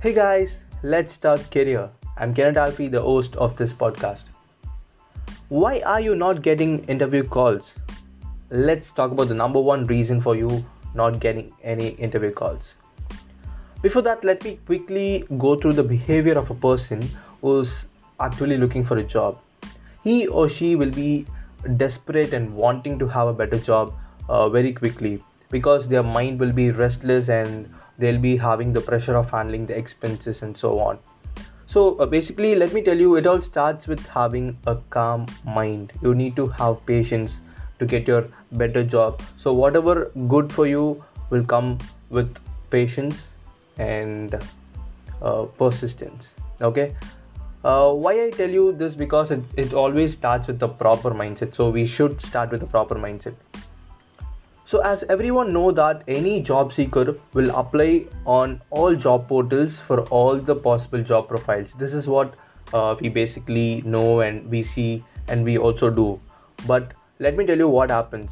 Hey guys, let's start career. I'm Kenneth Alfie, the host of this podcast. Why are you not getting interview calls? Let's talk about the number one reason for you not getting any interview calls. Before that, let me quickly go through the behavior of a person who's actually looking for a job. He or she will be desperate and wanting to have a better job uh, very quickly because their mind will be restless and they'll be having the pressure of handling the expenses and so on. So uh, basically let me tell you it all starts with having a calm mind. You need to have patience to get your better job. So whatever good for you will come with patience and uh, persistence. Okay? Uh, why i tell you this? Because it, it always starts with the proper mindset. So we should start with the proper mindset so as everyone know that any job seeker will apply on all job portals for all the possible job profiles. This is what uh, we basically know and we see and we also do. But let me tell you what happens.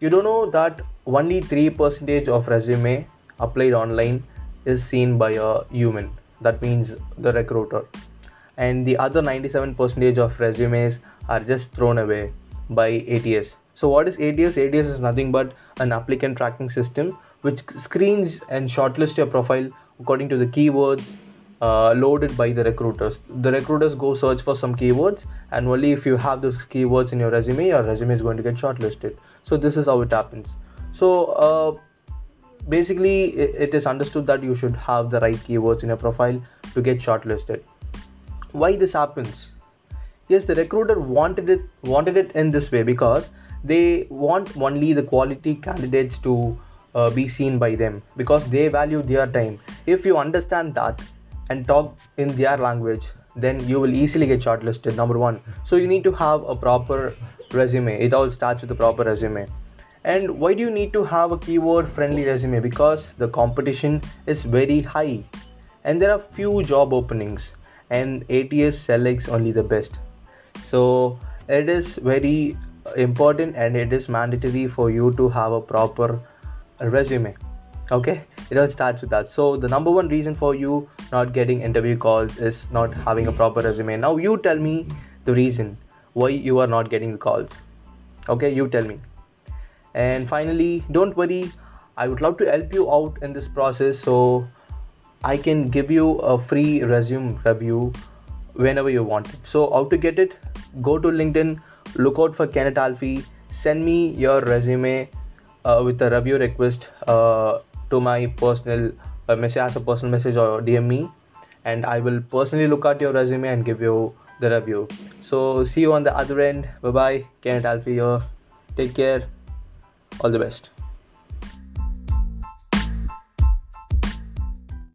You don't know that only 3% of resume applied online is seen by a human. That means the recruiter. And the other 97% of resumes are just thrown away by ATS so what is ATS? ATS is nothing but an applicant tracking system which screens and shortlists your profile according to the keywords uh, loaded by the recruiters. The recruiters go search for some keywords and only if you have those keywords in your resume, your resume is going to get shortlisted. So this is how it happens. So uh, basically it is understood that you should have the right keywords in your profile to get shortlisted. Why this happens? Yes, the recruiter wanted it wanted it in this way because they want only the quality candidates to uh, be seen by them because they value their time. If you understand that and talk in their language then you will easily get shortlisted number one. So you need to have a proper resume. It all starts with a proper resume. And why do you need to have a keyword friendly resume? Because the competition is very high and there are few job openings and ats selects only the best. So it is very important and it is mandatory for you to have a proper resume. Okay? It all starts with that. So the number one reason for you not getting interview calls is not having a proper resume. Now you tell me the reason why you are not getting the calls. Okay? You tell me. And finally don't worry. I would love to help you out in this process. So i can give you a free resume review whenever you want it. So how to get it? Go to linkedin look out for Kenneth Alfie. Send me your resume uh, with a review request uh, to my personal uh, message as a personal message or DM me, and I will personally look at your resume and give you the review. So see you on the other end. Bye bye, Kenneth Alfie here. Take care. All the best.